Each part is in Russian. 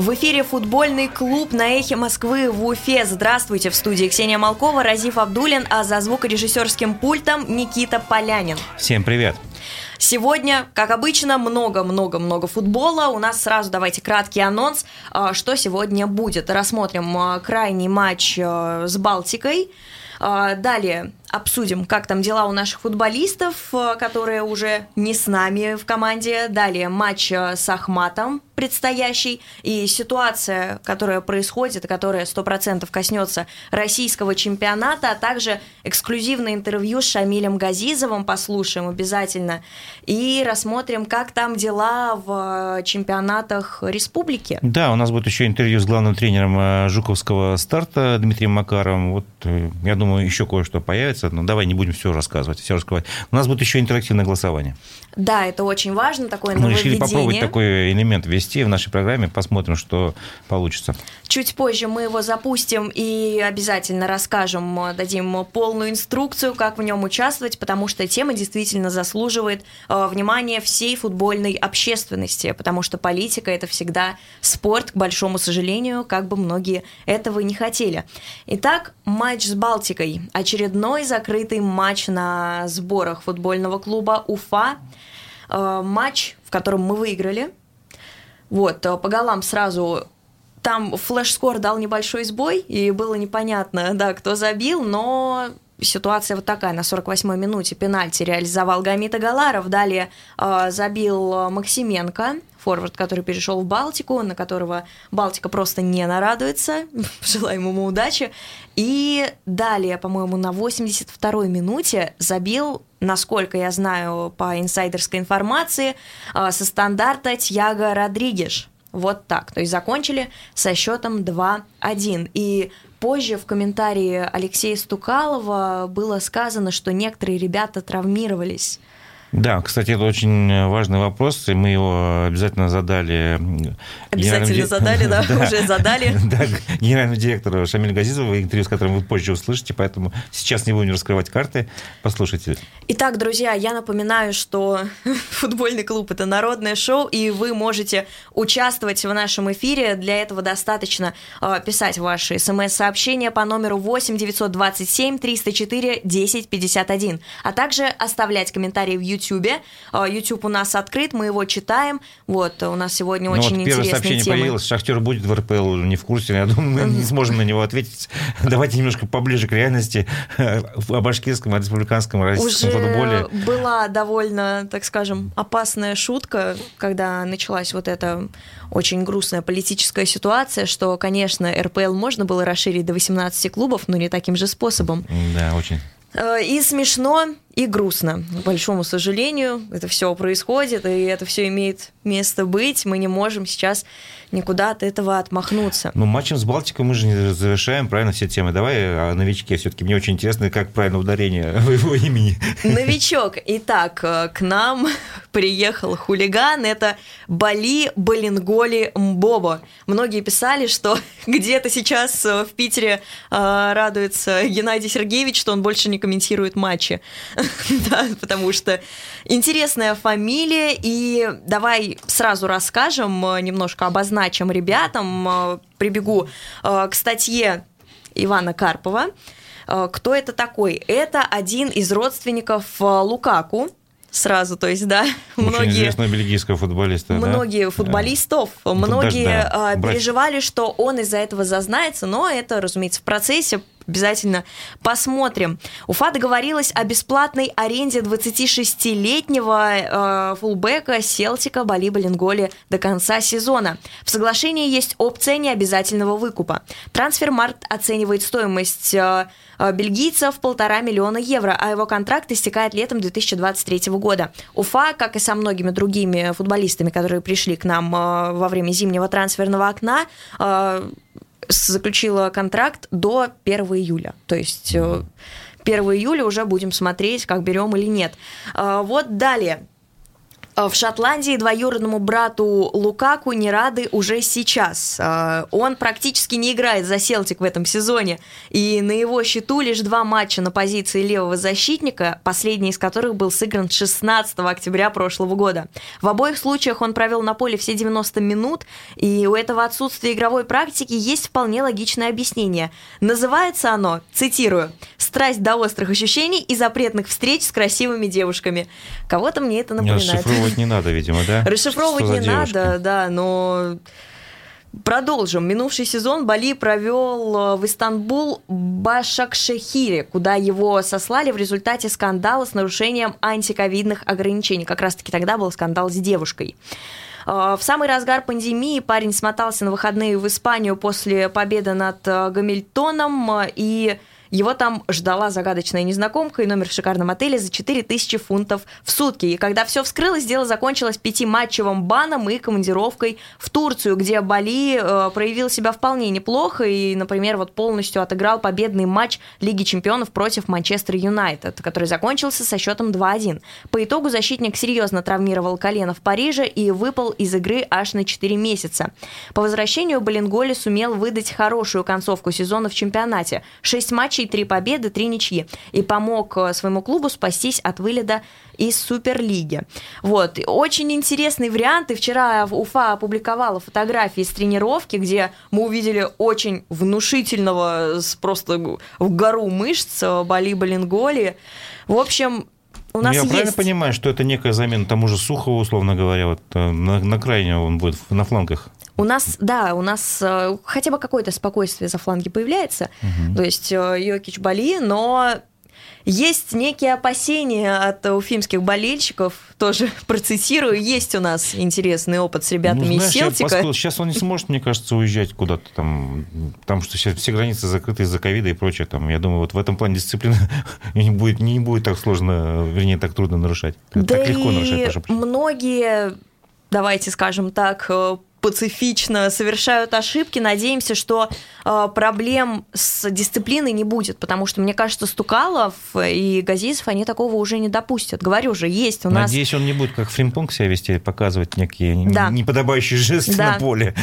В эфире футбольный клуб на эхе Москвы в Уфе. Здравствуйте, в студии Ксения Малкова, Разиф Абдулин, а за звукорежиссерским пультом Никита Полянин. Всем привет. Сегодня, как обычно, много-много-много футбола. У нас сразу давайте краткий анонс, а, что сегодня будет. Рассмотрим а, крайний матч а, с Балтикой. Далее обсудим, как там дела у наших футболистов, которые уже не с нами в команде. Далее матч с Ахматом предстоящий и ситуация, которая происходит, которая 100% коснется российского чемпионата, а также эксклюзивное интервью с Шамилем Газизовым послушаем обязательно и рассмотрим, как там дела в чемпионатах республики. Да, у нас будет еще интервью с главным тренером э, Жуковского старта Дмитрием Макаровым. Вот, э, я думаю, еще кое-что появится, но давай не будем все рассказывать, все раскрывать. У нас будет еще интерактивное голосование. Да, это очень важно, такое Мы решили попробовать такой элемент ввести в нашей программе, посмотрим, что получится. Чуть позже мы его запустим и обязательно расскажем, дадим полную инструкцию, как в нем участвовать, потому что тема действительно заслуживает э, внимания всей футбольной общественности, потому что политика это всегда спорт, к большому сожалению, как бы многие этого не хотели. Итак, матч с Балтикой. Очередной закрытый матч на сборах футбольного клуба Уфа. Э, матч, в котором мы выиграли. Вот, э, по голам сразу там флеш-скор дал небольшой сбой, и было непонятно, да, кто забил, но ситуация вот такая. На 48-й минуте пенальти реализовал Гамита Галаров. Далее э, забил Максименко, форвард, который перешел в Балтику, на которого Балтика просто не нарадуется. Желаем ему удачи. И далее, по-моему, на 82-й минуте забил, насколько я знаю по инсайдерской информации, э, со стандарта Тьяго Родригеш. Вот так. То есть закончили со счетом 2-1. И позже в комментарии Алексея Стукалова было сказано, что некоторые ребята травмировались. Да, кстати, это очень важный вопрос, и мы его обязательно задали. Обязательно задали, да, да, уже задали. Да, генеральному директору Шамиль Газизову, интервью с которым вы позже услышите, поэтому сейчас не будем раскрывать карты, послушайте. Итак, друзья, я напоминаю, что футбольный клуб – это народное шоу, и вы можете участвовать в нашем эфире. Для этого достаточно а, писать ваши смс-сообщения по номеру 8 927 304 1051, а также оставлять комментарии в YouTube YouTube. А, YouTube у нас открыт, мы его читаем. Вот, у нас сегодня ну, очень вот интересная первое сообщение тема. появилось, Шахтер будет в РПЛ, не в курсе, я думаю, мы не сможем на него ответить. Давайте немножко поближе к реальности о башкирском, о республиканском, о российском Уже футболе. была довольно, так скажем, опасная шутка, когда началась вот эта очень грустная политическая ситуация, что, конечно, РПЛ можно было расширить до 18 клубов, но не таким же способом. Да, очень. Э, и смешно, и грустно. К большому сожалению, это все происходит, и это все имеет место быть. Мы не можем сейчас никуда от этого отмахнуться. Ну, матчем с Балтикой мы же не завершаем, правильно, все темы. Давай о новичке. Все-таки мне очень интересно, как правильно ударение в его имени. Новичок. Итак, э, к нам приехал хулиган. Это Бали Балинголи Мбобо. Многие писали, что где-то сейчас э, в Питере э, радуется Геннадий Сергеевич, что он больше не комментирует матчи. да, потому что интересная фамилия. И давай сразу расскажем, немножко обозначим ребятам, э, прибегу э, к статье Ивана Карпова. Э, кто это такой? Это один из родственников Лукаку, сразу, то есть, да, Очень многие... известного бельгийского футболиста, Многие да? футболистов, да. многие Даже, да, переживали, что он из-за этого зазнается, но это, разумеется, в процессе обязательно посмотрим. Уфа договорилась о бесплатной аренде 26-летнего э, фулбека Селтика Бали Балинголи до конца сезона. В соглашении есть опция необязательного выкупа. Трансфермаркт оценивает стоимость э, э, бельгийца в полтора миллиона евро, а его контракт истекает летом 2023 года. Уфа, как и со многими другими футболистами, которые пришли к нам э, во время зимнего трансферного окна, э, заключила контракт до 1 июля. То есть 1 э, июля уже будем смотреть, как берем или нет. А, вот далее. Э, в Шотландии двоюродному брату Лукаку не рады уже сейчас. Э, он практически не играет за Селтик в этом сезоне, и на его счету лишь два матча на позиции левого защитника, последний из которых был сыгран 16 октября прошлого года. В обоих случаях он провел на поле все 90 минут, и у этого отсутствия игровой практики есть вполне логичное объяснение. Называется оно, цитирую, «Страсть до острых ощущений и запретных встреч с красивыми девушками». Кого-то мне это напоминает расшифровывать не надо, видимо, да? Расшифровывать не надо, да, но Продолжим. Минувший сезон Бали провел э, в Истанбул Башакшехире, куда его сослали в результате скандала с нарушением антиковидных ограничений. Как раз-таки тогда был скандал с девушкой. Э, в самый разгар пандемии парень смотался на выходные в Испанию после победы над э, Гамильтоном и его там ждала загадочная незнакомка и номер в шикарном отеле за 4000 фунтов в сутки. И когда все вскрылось, дело закончилось пятиматчевым баном и командировкой в Турцию, где Бали э, проявил себя вполне неплохо и, например, вот полностью отыграл победный матч Лиги чемпионов против Манчестер Юнайтед, который закончился со счетом 2-1. По итогу защитник серьезно травмировал колено в Париже и выпал из игры аж на 4 месяца. По возвращению Баленголи сумел выдать хорошую концовку сезона в чемпионате. 6 матчей матчей, три победы, три ничьи. И помог э, своему клубу спастись от вылета из Суперлиги. Вот. Очень интересный вариант. И вчера Уфа опубликовала фотографии с тренировки, где мы увидели очень внушительного, просто в гору мышц э, Бали Балинголи. В общем, у ну, нас я есть... правильно понимаю, что это некая замена тому же Сухову, условно говоря, вот э, на, на крайне он будет на флангах? У нас, да, у нас э, хотя бы какое-то спокойствие за фланги появляется. Угу. То есть э, Йокич Бали, но есть некие опасения от уфимских болельщиков, тоже процитирую, есть у нас интересный опыт с ребятами ну, знаешь, из Селтика. Поскольку сейчас он не сможет, мне кажется, уезжать куда-то там, потому что сейчас все границы закрыты из-за ковида и прочее. Там, я думаю, вот в этом плане дисциплина не будет, не будет так сложно, вернее, так трудно нарушать. Да так легко нарушать. Прошу. Многие давайте скажем так, э, пацифично совершают ошибки. Надеемся, что э, проблем с дисциплиной не будет, потому что, мне кажется, Стукалов и Газизов, они такого уже не допустят. Говорю же, есть у нас... Надеюсь, он не будет как фримпонг себя вести, показывать некие да. неподобающие жесты да. на поле.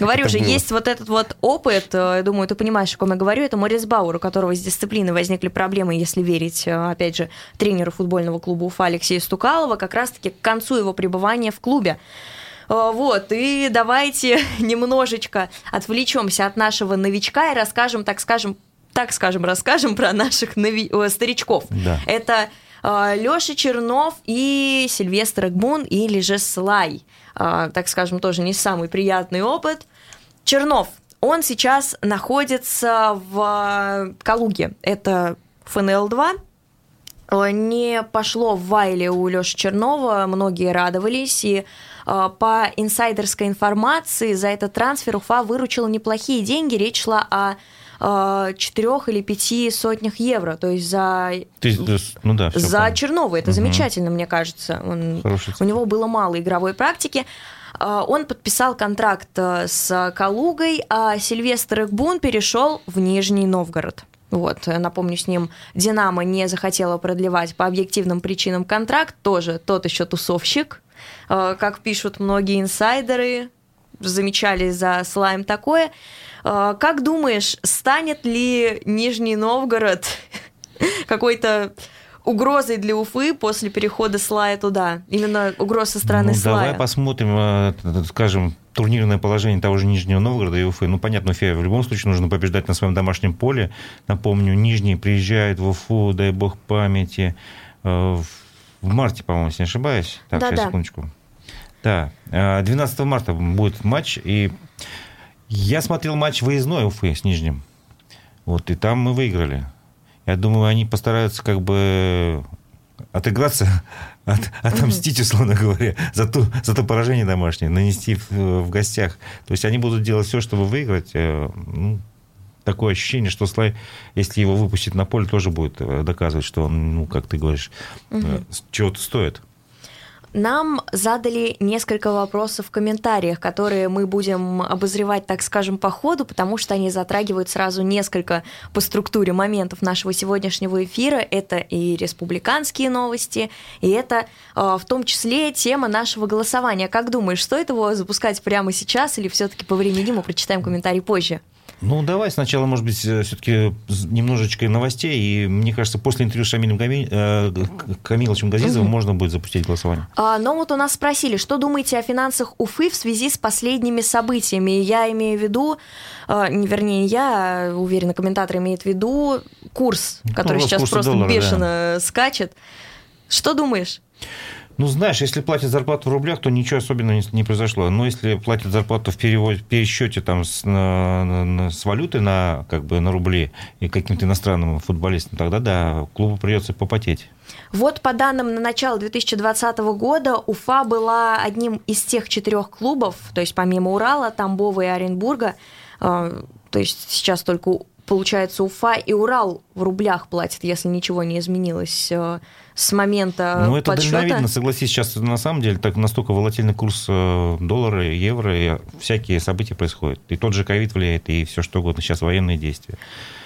Говорю же, есть вот этот вот опыт, э, я думаю, ты понимаешь, о ком я говорю, это Морис Бауэр, у которого с дисциплиной возникли проблемы, если верить, э, опять же, тренеру футбольного клуба Уфа Алексею Стукалова, как раз-таки к концу его пребывания в клубе. Э, вот, и давайте немножечко отвлечемся от нашего новичка и расскажем, так скажем, так скажем, расскажем про наших нови... старичков. Да. Это э, Лёша Чернов и Сильвестр Эгмун или же Слай. Э, так скажем, тоже не самый приятный опыт. Чернов, он сейчас находится в Калуге. Это ФНЛ-2, не пошло в Вайле у Лёши Чернова, многие радовались, и э, по инсайдерской информации за этот трансфер Уфа выручила неплохие деньги, речь шла о э, четырех или пяти сотнях евро, то есть за, то есть, ну да, за понятно. Чернова, это угу. замечательно, мне кажется, Он, у него было мало игровой практики, э, он подписал контракт с Калугой, а Сильвестр Экбун перешел в Нижний Новгород. Вот, напомню, с ним Динамо не захотела продлевать по объективным причинам контракт, тоже тот еще тусовщик, э, как пишут многие инсайдеры, замечали за Слайм такое. Э, как думаешь, станет ли Нижний Новгород какой-то угрозой для Уфы после перехода Слая туда? Именно угроз со стороны ну, Слая. Давай посмотрим, э, скажем, турнирное положение того же Нижнего Новгорода и Уфы. Ну, понятно, Уфе в любом случае нужно побеждать на своем домашнем поле. Напомню, Нижний приезжает в Уфу, дай бог памяти, э, в марте, по-моему, если не ошибаюсь. Так, да, сейчас, да. секундочку. Да, 12 э, марта будет матч, и я смотрел матч выездной Уфы с Нижним. Вот, и там мы выиграли. Я думаю, они постараются как бы отыграться, от, отомстить, условно говоря, за, ту, за то поражение домашнее, нанести в, в гостях. То есть они будут делать все, чтобы выиграть. Э, ну, такое ощущение, что Слай, если его выпустить на поле, тоже будет э, доказывать, что он, ну, как ты говоришь, угу. чего-то стоит. Нам задали несколько вопросов в комментариях, которые мы будем обозревать, так скажем, по ходу, потому что они затрагивают сразу несколько по структуре моментов нашего сегодняшнего эфира. Это и республиканские новости, и это э, в том числе тема нашего голосования. Как думаешь, стоит его запускать прямо сейчас или все-таки повременим и прочитаем комментарий позже? Ну, давай сначала, может быть, э, все-таки немножечко новостей. И мне кажется, после интервью с Шамилем Ками... э, Камиловичем Газизовым угу. можно будет запустить голосование. А, но вот у нас спросили, что думаете о финансах Уфы в связи с последними событиями? Я имею в виду, э, вернее, я уверена, комментатор имеет в виду курс, который ну, сейчас просто доллара, бешено да. скачет. Что думаешь? Ну, знаешь, если платят зарплату в рублях, то ничего особенного не, произошло. Но если платят зарплату в переводе, пересчете там, с, на, на, с валюты на, как бы, на рубли и каким-то иностранным футболистам, тогда да, клубу придется попотеть. Вот по данным на начало 2020 года Уфа была одним из тех четырех клубов, то есть помимо Урала, Тамбова и Оренбурга, э, то есть сейчас только получается Уфа и Урал в рублях платят, если ничего не изменилось э, с момента Ну, это подсчета. дальновидно, согласись, сейчас на самом деле так настолько волатильный курс э, доллара, евро, и всякие события происходят. И тот же ковид влияет, и все что угодно, сейчас военные действия.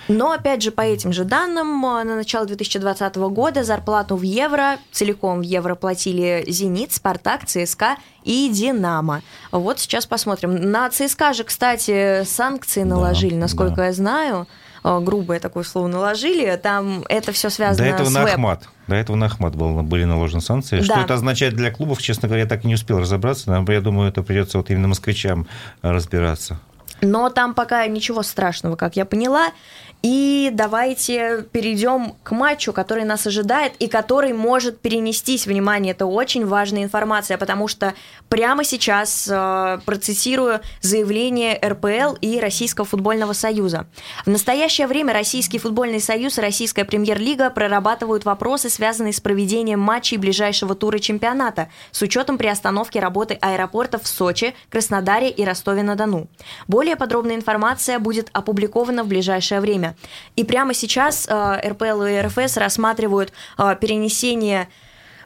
Но, опять же, по этим же данным, э, на начало 2020 года зарплату в евро, целиком в евро платили «Зенит», «Спартак», «ЦСКА» и «Динамо». Вот сейчас посмотрим. На ЦСКА же, кстати, санкции наложили, да, насколько да. я знаю. Э, грубое такое слово наложили, там это все связано До этого с на Ахмат. До этого на Ахмат был, были наложены санкции. Да. Что это означает для клубов, честно говоря, я так и не успел разобраться. Но я думаю, это придется вот именно москвичам разбираться. Но там пока ничего страшного, как я поняла. И давайте перейдем к матчу, который нас ожидает и который может перенестись. Внимание, это очень важная информация, потому что прямо сейчас э, процитирую заявление РПЛ и Российского футбольного союза. В настоящее время Российский футбольный союз и Российская премьер-лига прорабатывают вопросы, связанные с проведением матчей ближайшего тура чемпионата, с учетом приостановки работы аэропортов в Сочи, Краснодаре и Ростове-на-Дону. Более подробная информация будет опубликована в ближайшее время. И прямо сейчас э, РПЛ и РФС рассматривают э, перенесение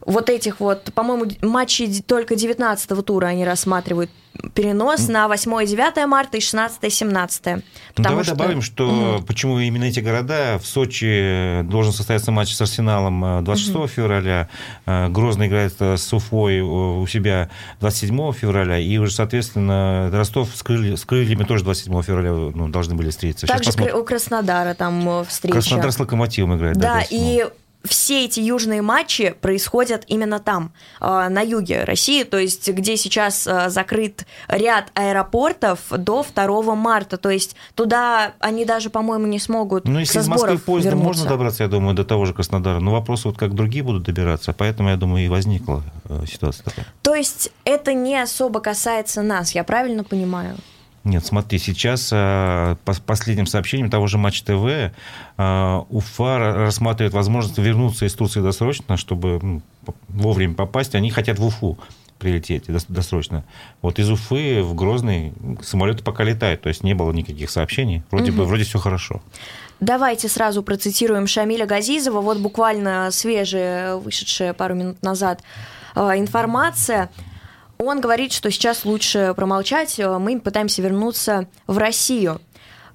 вот этих вот, по-моему, матчей только 19-го тура они рассматривают перенос на 8 9 марта и 16 17 ну, Давай что... добавим, что mm. почему именно эти города. В Сочи должен состояться матч с Арсеналом 26 mm-hmm. февраля, э, Грозный играет с Уфой у себя 27 февраля, и уже, соответственно, Ростов с, крыль... с крыльями тоже 27 февраля ну, должны были встретиться. Также посмотрим. у Краснодара там э, встреча. Краснодар с Локомотивом играет. Да, да и все эти южные матчи происходят именно там, а, на юге России, то есть где сейчас а, закрыт ряд аэропортов до 2 марта, то есть туда они даже, по-моему, не смогут Ну, если из Москвы поездом вернуться. можно добраться, я думаю, до того же Краснодара, но вопрос вот как другие будут добираться, поэтому, я думаю, и возникла э, ситуация такая. То есть это не особо касается нас, я правильно понимаю? Нет, смотри, сейчас э, по последним сообщениям того же Матч ТВ э, Уфа рассматривает возможность вернуться из Турции досрочно, чтобы вовремя попасть. Они хотят в Уфу прилететь досрочно. Вот из Уфы в Грозный самолеты пока летают, то есть не было никаких сообщений. Вроде угу. бы, вроде все хорошо. Давайте сразу процитируем Шамиля Газизова. Вот буквально свежая, вышедшая пару минут назад э, информация. Он говорит, что сейчас лучше промолчать, э, мы пытаемся вернуться в Россию.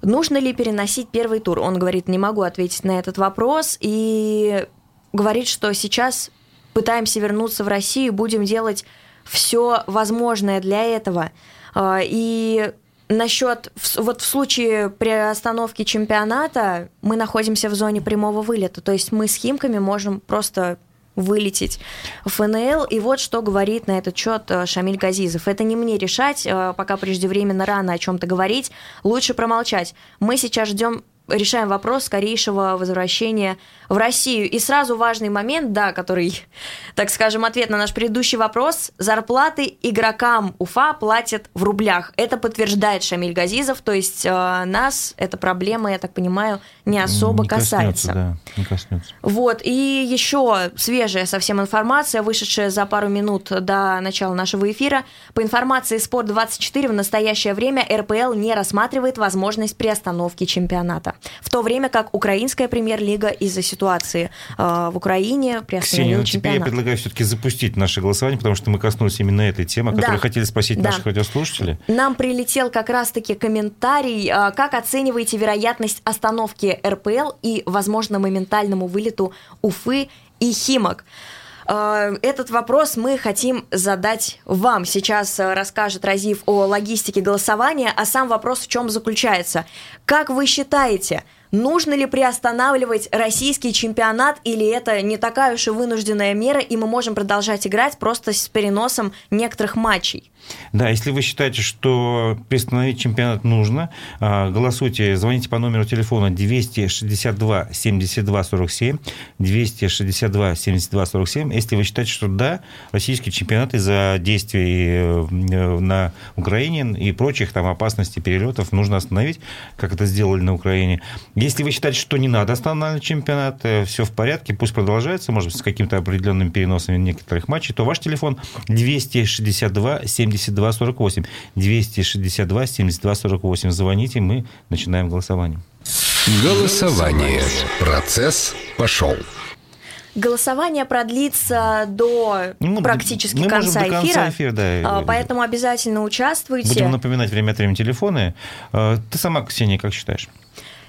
Нужно ли переносить первый тур? Он говорит, не могу ответить на этот вопрос и говорит, что сейчас пытаемся вернуться в Россию, будем делать все возможное для этого. Э, и насчет вот в случае приостановки чемпионата мы находимся в зоне прямого вылета, то есть мы с Химками можем просто вылететь в ФНЛ. И вот что говорит на этот счет э, Шамиль Газизов. Это не мне решать, э, пока преждевременно рано о чем-то говорить. Лучше промолчать. Мы сейчас ждем решаем вопрос скорейшего возвращения в Россию. И сразу важный момент, да, который, так скажем, ответ на наш предыдущий вопрос. Зарплаты игрокам Уфа платят в рублях. Это подтверждает Шамиль Газизов, то есть э, нас эта проблема, я так понимаю, не особо не касается. Коснется, да, не коснется. Вот, и еще свежая совсем информация, вышедшая за пару минут до начала нашего эфира. По информации Спорт24 в настоящее время РПЛ не рассматривает возможность приостановки чемпионата в то время как украинская премьер-лига из-за ситуации в Украине, приостановил Ксения, ну, чемпионат. теперь я предлагаю все-таки запустить наше голосование, потому что мы коснулись именно этой темы, о которой Да. хотели спросить Да. наших радиослушателей. Нам прилетел как раз-таки комментарий, а, как оцениваете вероятность остановки РПЛ и, возможно, моментальному вылету Уфы и Химок? А, Этот вопрос мы хотим задать вам. Сейчас расскажет Разив о логистике голосования, а сам вопрос в чем заключается. Как вы считаете, нужно ли приостанавливать российский чемпионат или это не такая уж и вынужденная мера, и мы можем продолжать играть просто с переносом некоторых матчей? Да, если вы считаете, что приостановить чемпионат нужно, а, голосуйте, звоните по номеру телефона 262 72 47, 262 72 47. Если вы считаете, что да, российский чемпионат из-за действий э, на Украине и прочих там опасностей перелетов нужно остановить, как это сделали на Украине. Если вы считаете, что не надо останавливать чемпионат, все в порядке, пусть продолжается, может быть, с какими-то определенными переносами некоторых матчей, то ваш телефон 262 72 48. 262 72 48. Звоните, мы начинаем голосование. Голосование. Процесс пошел. Голосование продлится до Ну, практически мы можем конца до конца эфира, эфира, да, а, э, поэтому обязательно участвуйте. Будем напоминать время от времени телефоны. Э, Ты сама, Ксения, как считаешь?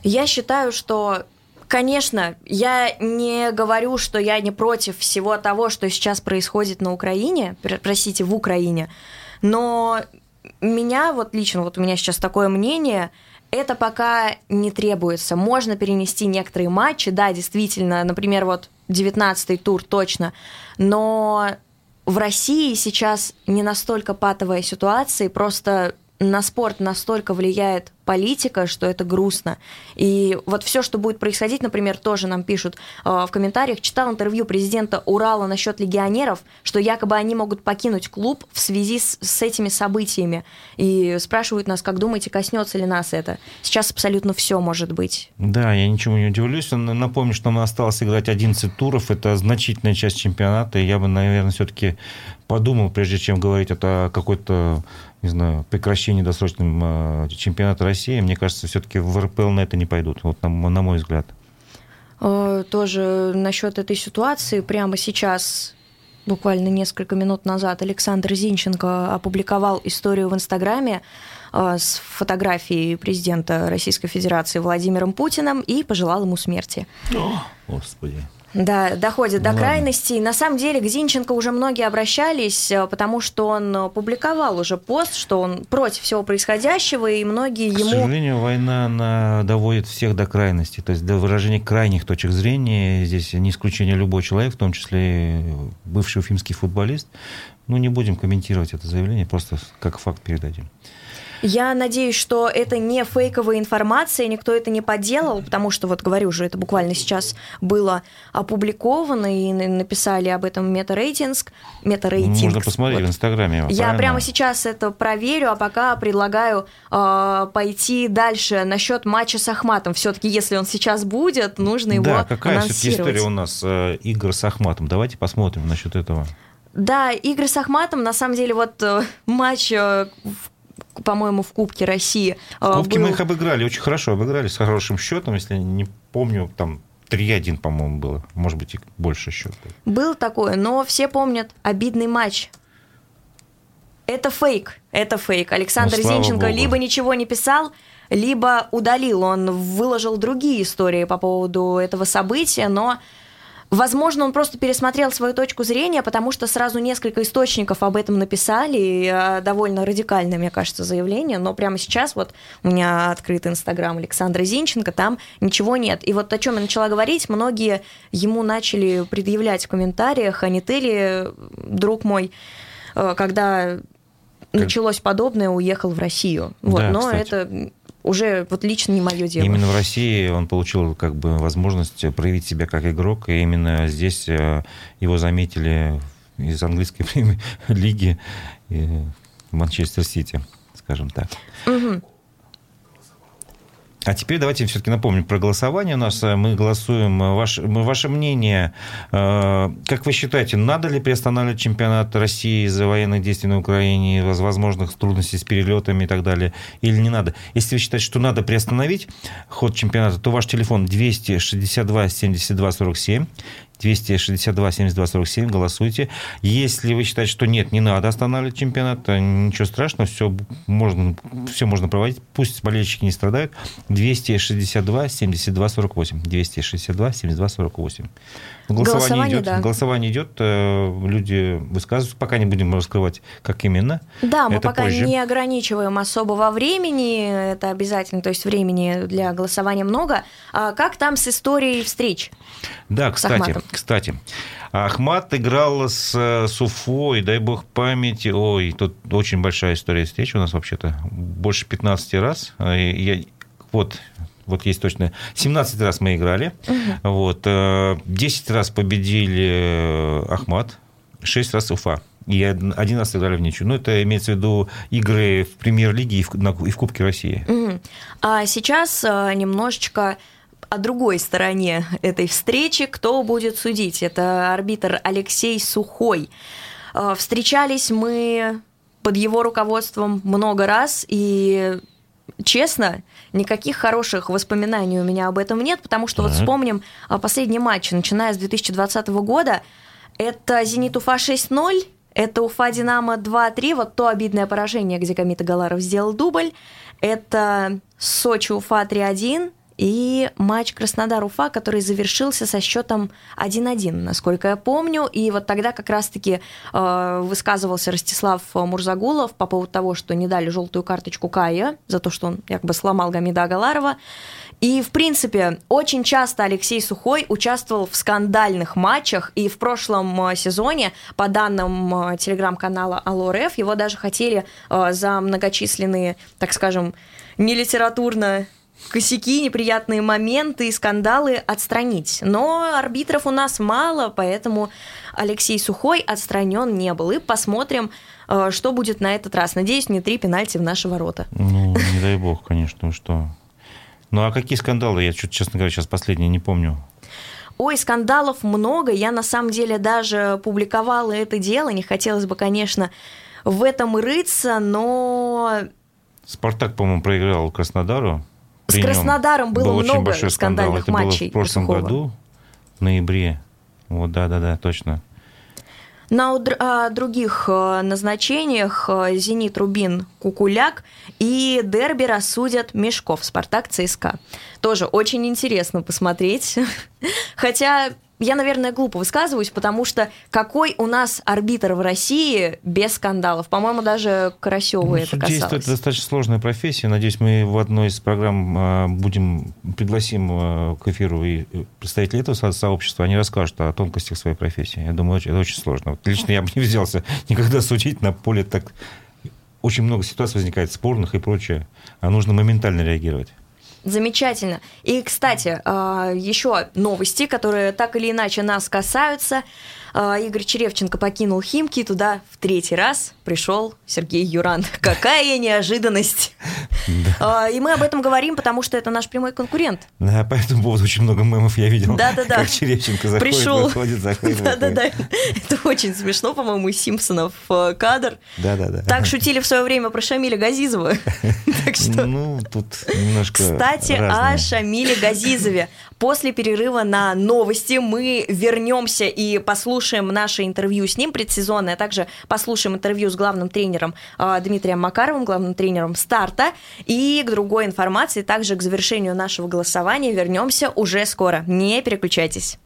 Я считаю, что, конечно, я не говорю, что я не против всего того, что сейчас происходит на Украине, пр- простите, в Украине, но меня вот лично, вот у меня сейчас такое мнение, это пока не требуется. Можно перенести некоторые матчи, да, действительно, например, вот 19-й тур точно, но в России сейчас не настолько патовая ситуация, просто на спорт настолько влияет политика, что это грустно. И вот все, что будет происходить, например, тоже нам пишут э, в комментариях, читал интервью президента Урала насчет легионеров, что якобы они могут покинуть клуб в связи с, с этими событиями. И спрашивают нас, как думаете, коснется ли нас это? Сейчас абсолютно все может быть. Да, я ничему не удивлюсь. Напомню, что нам осталось играть 11 туров. Это значительная часть чемпионата. И я бы, наверное, все-таки подумал, прежде чем говорить это о какой-то, не знаю, прекращении досрочным э, чемпионата России. Мне кажется, все-таки в РПЛ на это не пойдут. Вот на, на мой взгляд. Э, Тоже насчет этой ситуации прямо сейчас буквально несколько минут назад Александр Зинченко опубликовал историю в Инстаграме э, с фотографией президента Российской Федерации Владимиром Путиным и пожелал ему смерти. Господи. Да, доходит Ну до ладно. крайностей. На самом деле к Зинченко уже многие обращались, э, потому что он э, публиковал уже пост, что он против всего происходящего, и многие К ему... сожалению, война она доводит всех до крайности, то есть до выражения крайних точек зрения. Здесь не исключение любой человек, в том числе бывший уфимский футболист. Ну, не будем комментировать это заявление, просто как факт передадим. Я надеюсь, что это не фейковая информация, никто это не подделал, потому что, вот говорю же, это буквально сейчас было опубликовано, и на- написали об этом метарейтинг. метарейтинг. Можно посмотреть Вот. в Инстаграме. Я правильно? прямо сейчас это проверю, а пока предлагаю э, пойти дальше насчет матча с Ахматом. Все-таки, если он сейчас будет, нужно его Да, какая все-таки история у нас э, игр с Ахматом? Давайте посмотрим насчет этого. Да, игры с Ахматом, на самом деле, вот э, матч, э, в- по-моему, в Кубке России. В Кубке был- мы их обыграли, очень хорошо обыграли, с хорошим счетом, если не помню, там 3-1, по-моему, было. Может быть, и больше счет. Был такое, но все помнят обидный матч. Это фейк, это фейк. Александр Ну, Зинченко богу. либо ничего не писал, либо удалил. Он выложил другие истории по поводу этого события, но, возможно, он просто пересмотрел свою точку зрения, потому что сразу несколько источников об этом написали, и, э, довольно радикальное, мне кажется, заявление, но прямо сейчас вот у меня открыт Инстаграм Александра Зинченко, там ничего нет. И вот о чем я начала говорить, многие ему начали предъявлять в комментариях, а не ты ли, друг мой, э, когда началось подобное, уехал в Россию. Вот, Да, но кстати. это уже вот лично не мое дело. Именно в России он получил как бы возможность проявить себя как игрок, и именно здесь э, его заметили из английской премьер-лиги и Манчестер Сити, скажем так. Мгм. А теперь давайте все-таки напомним про голосование. У нас э, мы голосуем. Э, ваше, ваше мнение, э, как вы считаете, надо ли приостанавливать чемпионат России из-за военных действий на Украине, возможных трудностей с перелетами и так далее, или не надо? Если вы считаете, что надо приостановить ход чемпионата, то ваш телефон 262 72 47. 262 72 47, голосуйте. Если вы считаете, что нет, не надо останавливать чемпионат, ничего страшного, все можно, все можно проводить, пусть болельщики не страдают. 262 72 48. 262 72 48. Голосование, голосование идет, да. голосование идет, э, люди высказываются, пока не будем раскрывать, как именно. Да, мы это пока позже. не ограничиваем особого времени, это обязательно, то есть времени для голосования много. А как там с историей встреч? Да, кстати, кстати, Ахмат играл с, с Уфой, дай бог памяти. Ой, тут очень большая история встреч у нас вообще-то. Больше 15 раз. Я, вот, вот есть точно. 17 раз мы играли. Угу. Вот, 10 э, раз победили э, Ахмат, 6 раз Уфа. И один раз сыграли в ничью. Ну, это имеется в виду игры в премьер-лиге и в, и в Кубке России. Угу. А сейчас э, немножечко о другой стороне этой встречи. Кто будет судить? Это арбитр Алексей Сухой. Встречались мы под его руководством много раз, и честно, никаких хороших воспоминаний у меня об этом нет, потому что uh-huh. вот вспомним а, последний матч, начиная с 2020 года, это «Зенит Уфа 6-0», это Уфа Динамо 2-3, вот то обидное поражение, где Камита Галаров сделал дубль. Это Сочи Уфа 3-1, и матч Краснодар-Уфа, который завершился со счетом 1-1, насколько я помню. И вот тогда как раз-таки э, высказывался Ростислав Мурзагулов по поводу того, что не дали желтую карточку Кая за то, что он якобы сломал Гамида Агаларова. И, в принципе, очень часто Алексей Сухой участвовал в скандальных матчах, и в прошлом э, сезоне, по данным э, телеграм-канала Алло.РФ, его даже хотели э, за многочисленные, так скажем, нелитературно косяки, неприятные моменты и скандалы отстранить. Но арбитров у нас мало, поэтому Алексей Сухой отстранен не был. И посмотрим, э, что будет на этот раз. Надеюсь, не три пенальти в наши ворота. Ну, не дай бог, конечно, что. Ну, а какие скандалы? Я, честно говоря, сейчас последние не помню. Ой, скандалов много. Я на самом деле даже публиковала это дело. Не хотелось бы, конечно, в этом рыться, но... Спартак, по-моему, проиграл Краснодару. С Краснодаром было был много скандальных скандал. Это матчей. Было в прошлом Сухого. году, в ноябре. Вот, да-да-да, точно. На а, других а, назначениях а, «Зенит», «Рубин», «Кукуляк» и дерби рассудят Мешков, «Спартак», «ЦСКА». Тоже очень интересно посмотреть. Хотя я, наверное, глупо высказываюсь, потому что какой у нас арбитр в России без скандалов? По-моему, даже Карасеву ну, это касалось. это достаточно сложная профессия. Надеюсь, мы в одной из программ а, будем пригласим а, к эфиру и э, представителей этого сообщества. Они расскажут о тонкостях своей профессии. Я думаю, это очень сложно. лично я бы не взялся никогда судить на поле так... Очень много ситуаций возникает спорных и прочее, а нужно моментально реагировать. Замечательно. И, кстати, а, еще новости, которые так или иначе нас касаются. А, Игорь Черевченко покинул Химки, туда в третий раз пришел Сергей Юран. Какая неожиданность! А, и мы об этом говорим, потому что это наш прямой конкурент. Да, по этому поводу очень много мемов я видел. Да-да-да. Как Черевченко заходит, Пришел. выходит, заходит. Да-да-да. Это очень смешно, по-моему, из Симпсонов э, кадр. Да-да-да. Так шутили в свое время про Шамиля Газизова. Так что... Ну, тут немножко Кстати, о Шамиле Газизове. После перерыва на новости мы вернемся и послушаем наше интервью с ним предсезонное, а также послушаем интервью с главным тренером а, Дмитрием Макаровым, главным тренером старта. И к другой информации, также к завершению нашего голосования вернемся уже скоро. Не переключайтесь.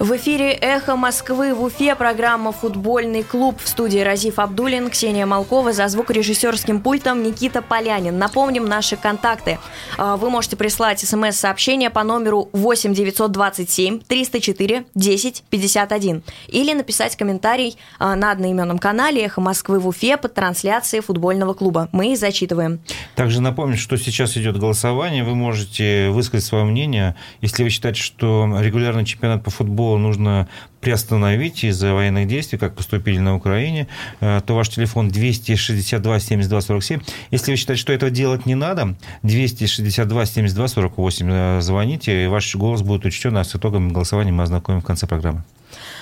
В эфире «Эхо Москвы» в Уфе программа «Футбольный клуб» в студии Разиф Абдулин, Ксения Малкова, за звукорежиссерским пультом Никита Полянин. Напомним наши контакты. А, вы можете прислать смс-сообщение по номеру 8 927 304 10 51 или написать комментарий а, на одноименном канале «Эхо Москвы» в Уфе под трансляцией футбольного клуба. Мы зачитываем. Также напомню, что сейчас идет голосование. Вы можете высказать свое мнение. Если вы считаете, что регулярный чемпионат по футболу футбола нужно приостановить из-за военных действий, как поступили на Украине, э, то ваш телефон 262 72 47. Если вы считаете, что этого делать не надо, 262 72 48 звоните, и ваш голос будет учтен, а с итогами голосования мы ознакомим в конце программы.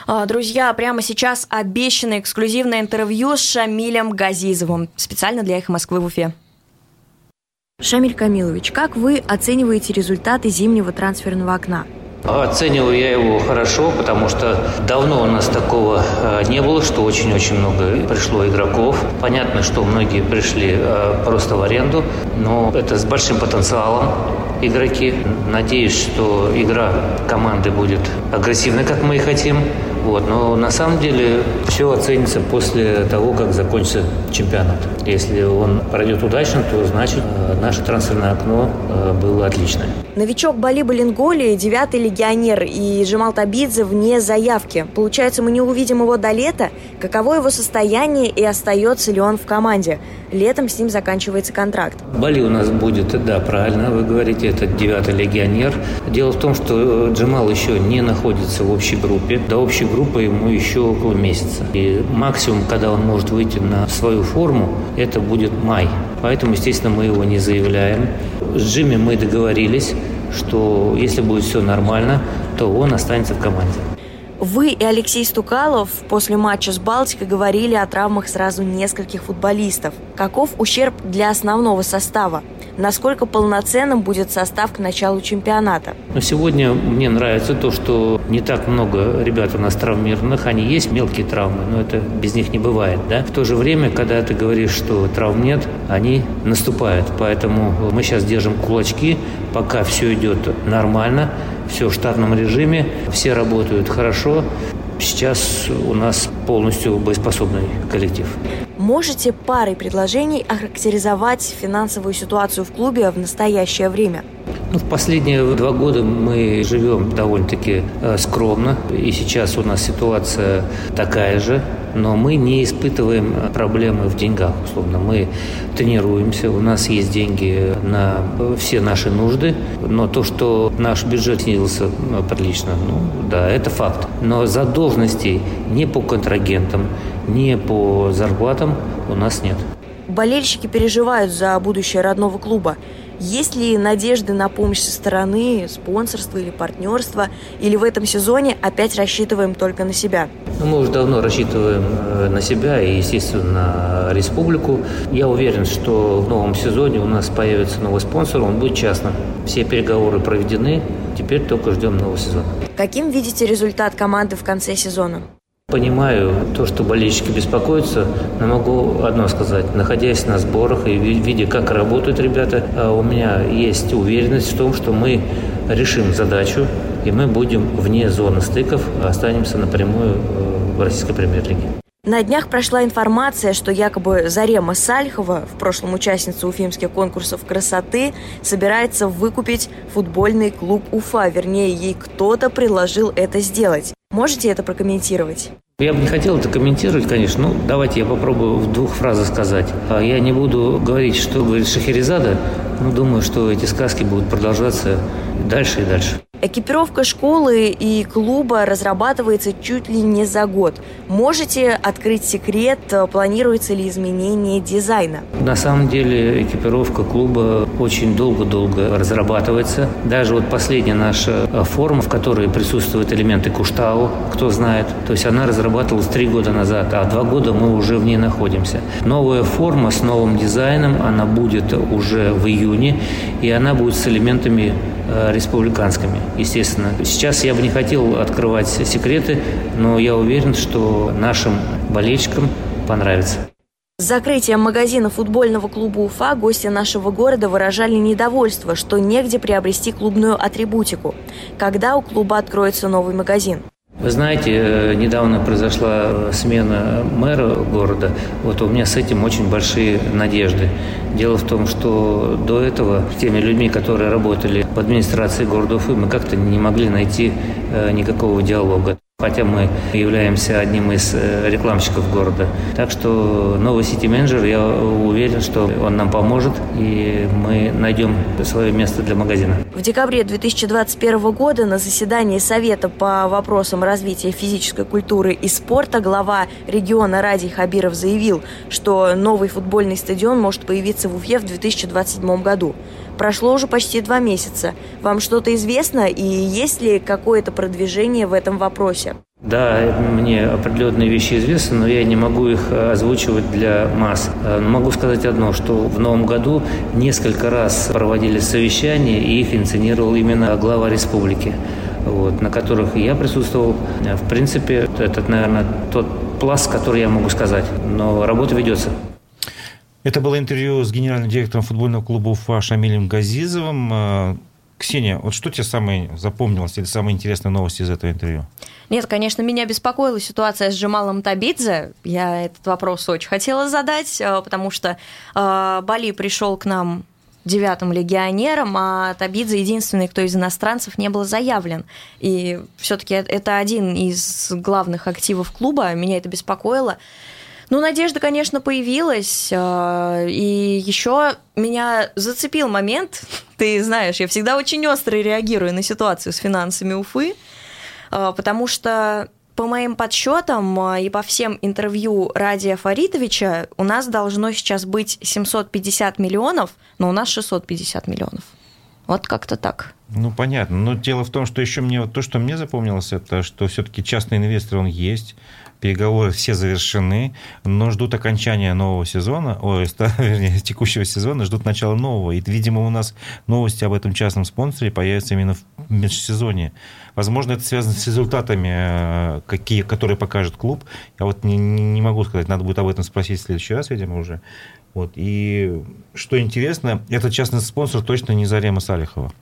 А, друзья, прямо сейчас обещано эксклюзивное интервью с Шамилем Газизовым, специально для их Москвы в Уфе. Шамиль Камилович, как вы оцениваете результаты зимнего трансферного окна? Оцениваю я его хорошо, потому что давно у нас такого э, не было, что очень-очень много пришло игроков. Понятно, что многие пришли э, просто в аренду, но это с большим потенциалом игроки. Надеюсь, что игра команды будет агрессивной, как мы и хотим. Вот. Но на самом деле все оценится после того, как закончится чемпионат. Если он пройдет удачно, то значит э, наше трансферное окно э, было отличное. Новичок Бали Балинголи, девятый легионер и Джамал Табидзе вне заявки. Получается, мы не увидим его до лета? Каково его состояние и остается ли он в команде? Летом с ним заканчивается контракт. Бали у нас будет, да, правильно вы говорите, это девятый легионер. Дело в том, что Джамал еще не находится в общей группе. До общей группы ему еще около месяца. И максимум, когда он может выйти на свою форму, это будет май. Поэтому, естественно, мы его не заявляем. С Джимми мы договорились, что если будет все нормально, то он останется в команде. Вы и Алексей Стукалов после матча с Балтикой говорили о травмах сразу нескольких футболистов. Каков ущерб для основного состава? насколько полноценным будет состав к началу чемпионата. Но сегодня мне нравится то, что не так много ребят у нас травмированных. Они есть мелкие травмы, но это без них не бывает. Да? В то же время, когда ты говоришь, что травм нет, они наступают. Поэтому мы сейчас держим кулачки, пока все идет нормально, все в штатном режиме, все работают хорошо. Сейчас у нас полностью боеспособный коллектив. Можете парой предложений охарактеризовать финансовую ситуацию в клубе в настоящее время? Ну, в последние два года мы живем довольно-таки э, скромно, и сейчас у нас ситуация такая же но мы не испытываем проблемы в деньгах, условно. Мы тренируемся, у нас есть деньги на все наши нужды, но то, что наш бюджет снизился ну, прилично, ну да, это факт. Но задолженностей ни по контрагентам, ни по зарплатам у нас нет. Болельщики переживают за будущее родного клуба. Есть ли надежды на помощь со стороны, спонсорства или партнерства? Или в этом сезоне опять рассчитываем только на себя? Ну, мы уже давно рассчитываем э, на себя и, естественно, на республику. Я уверен, что в новом сезоне у нас появится новый спонсор, он будет частным. Все переговоры проведены, теперь только ждем нового сезона. Каким видите результат команды в конце сезона? Понимаю то, что болельщики беспокоятся, но могу одно сказать. Находясь на сборах и видя, как работают ребята, а у меня есть уверенность в том, что мы решим задачу, и мы будем вне зоны стыков, а останемся напрямую э, в российской премьер-лиге. На днях прошла информация, что якобы Зарема Сальхова, в прошлом участница уфимских конкурсов красоты, собирается выкупить футбольный клуб Уфа. Вернее, ей кто-то предложил это сделать. Можете это прокомментировать? Я бы не хотел это комментировать, конечно. Ну, давайте я попробую в двух фразах сказать. А я не буду говорить, что говорит Шахерезада, но думаю, что эти сказки будут продолжаться дальше и дальше. Экипировка школы и клуба разрабатывается чуть ли не за год. Можете открыть секрет, планируется ли изменение дизайна? На самом деле экипировка клуба очень долго-долго разрабатывается. Даже вот последняя наша форма, в которой присутствуют элементы Куштау, кто знает, то есть она разрабатывалась три года назад, а два года мы уже в ней находимся. Новая форма с новым дизайном, она будет уже в июне, и она будет с элементами республиканскими, естественно. Сейчас я бы не хотел открывать секреты, но я уверен, что нашим болельщикам понравится. С закрытием магазина футбольного клуба Уфа гости нашего города выражали недовольство, что негде приобрести клубную атрибутику. Когда у клуба откроется новый магазин? Вы знаете, э, недавно произошла смена мэра города. Вот у меня с этим очень большие надежды. Дело в том, что до этого с теми людьми, которые работали в администрации города Уфы, мы как-то не могли найти э, никакого диалога. Хотя мы являемся одним из э, рекламщиков города. Так что новый сити-менеджер, я уверен, что он нам поможет, и мы найдем свое место для магазина. В декабре 2021 года на заседании Совета по вопросам развития физической культуры и спорта глава региона Радий Хабиров заявил, что новый футбольный стадион может появиться в Уфе в 2027 году. Прошло уже почти два месяца. Вам что-то известно и есть ли какое-то продвижение в этом вопросе? Да, мне определенные вещи известны, но я не могу их э, озвучивать для масс. Э, могу сказать одно, что в новом году несколько раз проводили совещания, и их инициировал именно глава республики, вот, на которых я присутствовал. Э, в принципе, это, наверное, тот пласт, который я могу сказать. Но работа ведется. Это было интервью с генеральным директором футбольного клуба Уфа Шамилем Газизовым. А, Ксения, вот что тебе самое запомнилось или самые интересные новости из этого интервью? Нет, конечно, меня беспокоила ситуация с Джамалом Табидзе. Я этот вопрос очень хотела задать, а, потому что а, Бали пришел к нам девятым легионером, а Табидзе единственный, кто из иностранцев не был заявлен. И все-таки это один из главных активов клуба. Меня это беспокоило. Ну, надежда, конечно, появилась. А, и еще меня зацепил момент. Ты знаешь, я всегда очень остро реагирую на ситуацию с финансами Уфы, а, потому что по моим подсчетам а, и по всем интервью Радия Фаритовича у нас должно сейчас быть 750 миллионов, но у нас 650 миллионов. Вот как-то так. Ну, понятно. Но дело в том, что еще мне вот то, что мне запомнилось, это что все-таки частный инвестор, он есть, переговоры все завершены, но ждут окончания нового сезона, ой, вернее, текущего сезона, ждут начала нового. И, видимо, у нас новости об этом частном спонсоре появятся именно в межсезонье. Возможно, это связано с результатами, э, какие, которые покажет клуб. Я вот не, не могу сказать, надо будет об этом спросить в следующий раз, видимо, уже. Вот. И что интересно, этот частный спонсор точно не Зарема Салихова.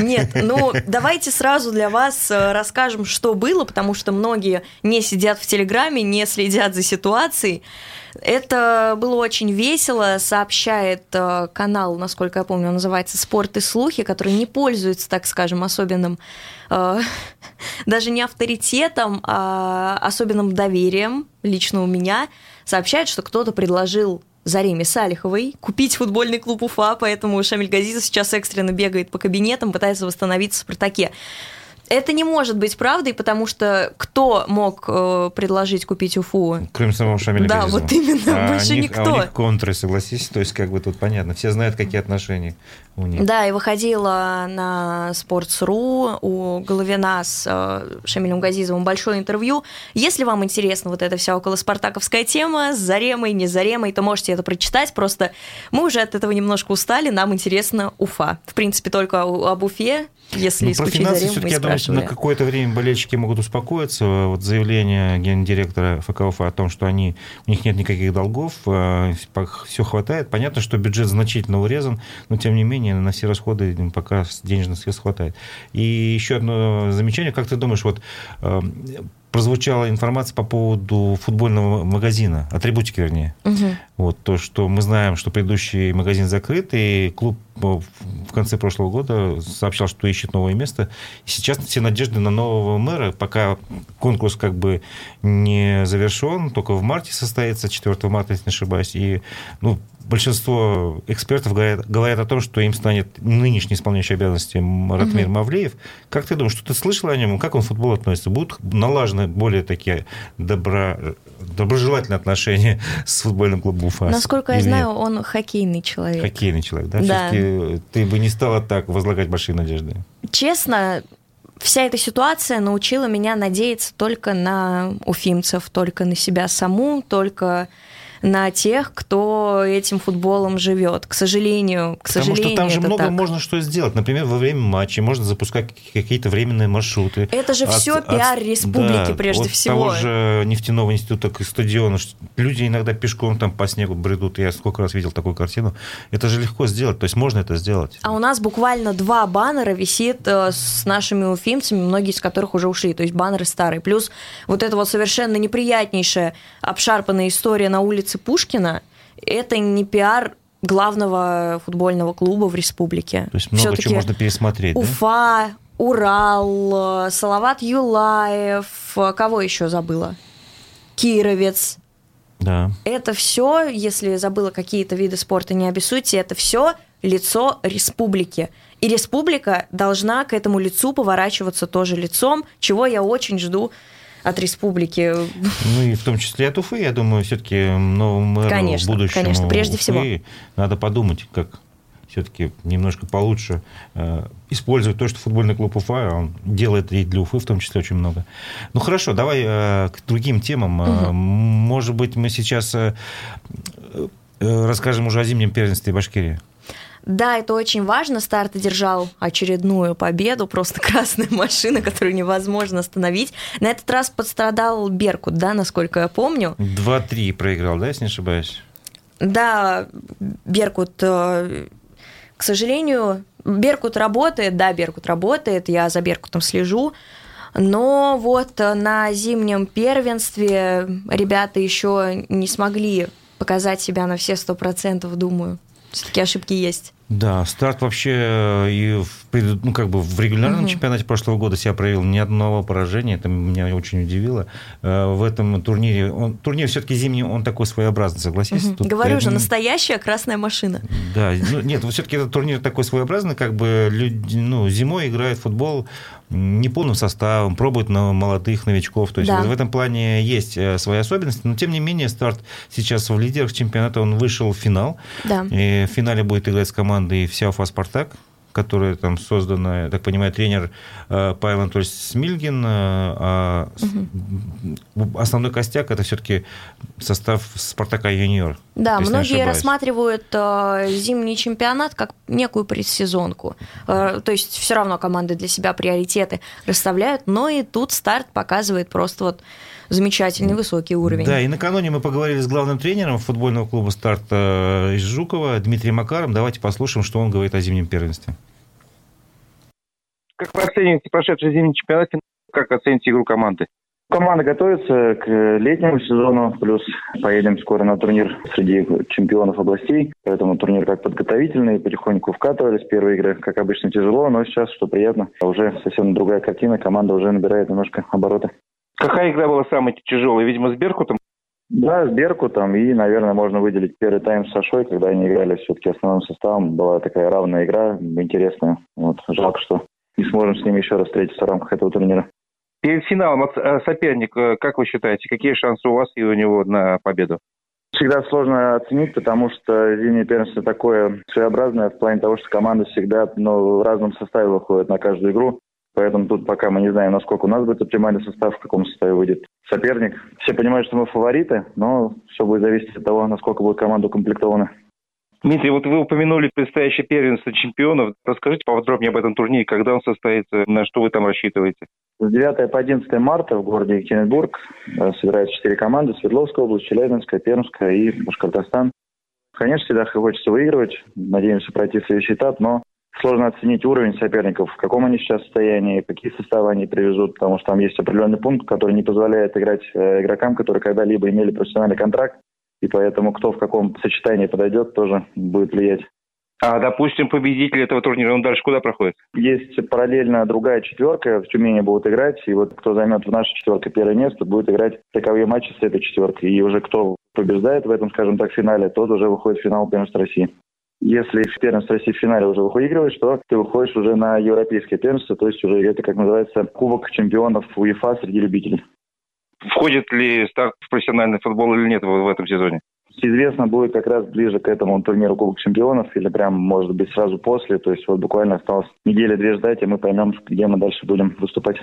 Нет, ну давайте сразу для вас э, расскажем, что было, потому что многие не сидят в Телеграме, не следят за ситуацией. Это было очень весело, сообщает э, канал, насколько я помню, он называется «Спорт и слухи», который не пользуется, так скажем, особенным, э, даже не авторитетом, а особенным доверием лично у меня – сообщает, что кто-то предложил Зареме Салиховой купить футбольный клуб Уфа, поэтому Шамиль Газизов сейчас экстренно бегает по кабинетам, пытается восстановиться в «Спартаке». Это не может быть правдой, потому что кто мог э, предложить купить Уфу? Кроме самого Шамиля Да, Газизова. вот именно, а больше них, никто. А у них контры, согласись, то есть как бы тут понятно, все знают, какие отношения у них. Да, и выходила на Sports.ru у Головина с э, Шамилем Газизовым большое интервью. Если вам интересна вот эта вся около спартаковская тема с Заремой, не Заремой, то можете это прочитать, просто мы уже от этого немножко устали, нам интересно Уфа. В принципе, только об Уфе если ну, про финансы все-таки, я думаю, на какое-то время болельщики могут успокоиться. Вот заявление гендиректора ФК Уфа о том, что они, у них нет никаких долгов, э, все хватает. Понятно, что бюджет значительно урезан, но тем не менее на все расходы пока денежных средств хватает. И еще одно замечание. Как ты думаешь, вот э, прозвучала информация по поводу футбольного магазина, атрибутики вернее. Угу. Вот то, что мы знаем, что предыдущий магазин закрыт, и клуб в конце прошлого года сообщал, что ищет новое место. Сейчас все надежды на нового мэра, пока конкурс как бы не завершен, только в марте состоится, 4 марта, если не ошибаюсь. И ну, большинство экспертов говорят, говорят о том, что им станет нынешний исполняющий обязанности Ратмир угу. Мавлеев. Как ты думаешь, что ты слышал о нем? Как он к футболу относится? Будут налажены более такие добро, доброжелательные отношения с футбольным клубом Уфа? Насколько я знаю, он хоккейный человек. Хоккейный человек, да? да. Все-таки ты бы не стала так возлагать большие надежды? Честно, вся эта ситуация научила меня надеяться только на уфимцев, только на себя саму, только на тех, кто этим футболом живет. К сожалению, к Потому сожалению, что там же много так. можно что сделать. Например, во время матча можно запускать какие-то временные маршруты. Это же от, все пиар республики да, прежде от всего. того же нефтяного института к стадиону. Люди иногда пешком там по снегу бредут. Я сколько раз видел такую картину. Это же легко сделать. То есть можно это сделать. А у нас буквально два баннера висит э, с нашими уфимцами, многие из которых уже ушли. То есть баннеры старые. Плюс вот это вот совершенно неприятнейшая обшарпанная история на улице улицы Пушкина, это не пиар главного футбольного клуба в республике. То есть много чего можно пересмотреть, Уфа, Урал, Салават Юлаев, кого еще забыла? Кировец. Да. Это все, если забыла какие-то виды спорта, не обессудьте, это все лицо республики. И республика должна к этому лицу поворачиваться тоже лицом, чего я очень жду от республики. Ну и в том числе от Уфы, я думаю, все-таки новому мэру конечно, будущему конечно, прежде Уфы всего. надо подумать, как все-таки немножко получше э, использовать то, что футбольный клуб Уфа, он делает и для Уфы в том числе очень много. Ну хорошо, давай э, к другим темам. Э, Может быть, мы сейчас э, э, расскажем уже о зимнем первенстве Башкирии. Да, это очень важно. Старт одержал очередную победу. Просто красная машина, которую невозможно остановить. На этот раз пострадал Беркут, да, насколько я помню. 2-3 проиграл, да, если не ошибаюсь? Да, Беркут, э, к сожалению, Беркут работает, да, Беркут работает, я за Беркутом слежу. Но вот на зимнем первенстве ребята еще не смогли показать себя на все сто процентов, думаю. Все-таки ошибки есть. Да, старт вообще э, и в, ну, как бы в регулярном Мгм. чемпионате прошлого года себя проявил ни одного поражения, это меня очень удивило. Э, В этом турнире, он, турнир все-таки зимний, он такой своеобразный, согласись? Мгм. Тут, Говорю же, настоящая красная машина. Да, ну, нет, все-таки этот турнир такой своеобразный, как бы люди, ну, зимой играют в футбол м, неполным составом, пробуют на молодых новичков. То есть Да. в этом плане есть э, свои особенности, но тем не менее старт сейчас в лидерах чемпионата, он вышел в финал. Да. И в финале будет играть с командой вся Уфа Спартак, которая там создана, я так понимаю, тренер э, Павел Анатольевич Смильгин. э, а с- Основной костяк это все-таки состав Спартака юниор. Да, многие рассматривают э, зимний чемпионат как некую предсезонку. Э, то есть все равно команды для себя приоритеты расставляют, но и тут старт показывает просто вот замечательный высокий уровень. Да, и накануне мы поговорили с главным тренером футбольного клуба «Старт» из Жукова Дмитрием Макаром. Давайте послушаем, что он говорит о зимнем первенстве. Как вы оцениваете прошедший зимний чемпионат? Как оцените игру команды? Команда готовится к летнему сезону, плюс поедем скоро на турнир среди чемпионов областей. Поэтому турнир как подготовительный, потихоньку вкатывались. Первые игры, как обычно, тяжело, но сейчас, что приятно, уже совсем другая картина. Команда уже набирает немножко обороты. Какая игра была самая тяжелая? Видимо, с Беркутом? Да, с Беркутом и, наверное, можно выделить первый тайм с Сашой, когда они играли все-таки основным составом. Была такая равная игра, интересная. Вот, жалко, что не сможем с ними еще раз встретиться в рамках этого турнира. Перед финалом э, соперник, э, как вы считаете, какие шансы у вас и у него на победу? Всегда сложно оценить, потому что зимнее первенство такое своеобразное в плане того, что команды всегда ну, в разном составе выходят на каждую игру. Поэтому тут пока мы не знаем, насколько у нас будет оптимальный состав, в каком составе выйдет соперник. Все понимают, что мы фавориты, но все будет зависеть от того, насколько будет команда укомплектована. Дмитрий, вот вы упомянули предстоящее первенство чемпионов. Расскажите поподробнее об этом турнире, когда он состоится, на что вы там рассчитываете? С 9 по 11 марта в городе Екатеринбург э, собираются четыре команды. Свердловская область, Челябинская, Пермская и Башкортостан. Конечно, всегда хочется выигрывать. Надеемся пройти следующий этап, но сложно оценить уровень соперников, в каком они сейчас состоянии, какие составы они привезут, потому что там есть определенный пункт, который не позволяет играть э, игрокам, которые когда-либо имели профессиональный контракт, и поэтому кто в каком сочетании подойдет, тоже будет влиять. А, допустим, победитель этого турнира, он дальше куда проходит? Есть параллельно другая четверка, в Тюмени будут играть, и вот кто займет в нашей четверке первое место, будет играть таковые матчи с этой четверкой. И уже кто побеждает в этом, скажем так, финале, тот уже выходит в финал первенства России. Если в первенстве России в финале уже выигрываешь, то ты выходишь уже на европейское первенство, то есть уже это, как называется, Кубок чемпионов УЕФА среди любителей. Входит ли старт в профессиональный футбол или нет в, этом сезоне? Известно будет как раз ближе к этому турниру Кубок чемпионов или прям, может быть, сразу после. То есть вот буквально осталось недели-две ждать, и мы поймем, где мы дальше будем выступать.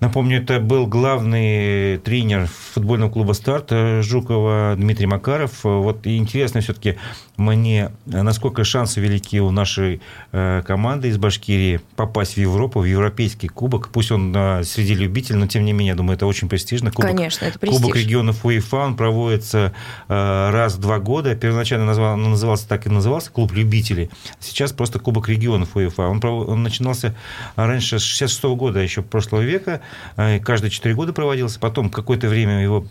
Напомню, это был главный тренер футбольного клуба «Старт» Жукова Дмитрий Макаров. Вот и интересно все-таки мне, насколько шансы велики у нашей э, команды из Башкирии попасть в Европу, в европейский кубок. Пусть он э, среди любителей, но тем не менее, думаю, это очень престижно. Кубок, Конечно, это престиж. Кубок регионов УЕФА, он проводится э, раз в два года. Первоначально назвал, он назывался так и назывался, клуб любителей. Сейчас просто Кубок регионов УЕФА. Он, он начинался раньше, с 66 года еще прошлого века. Э, каждые 4 года проводился, потом какое-то время его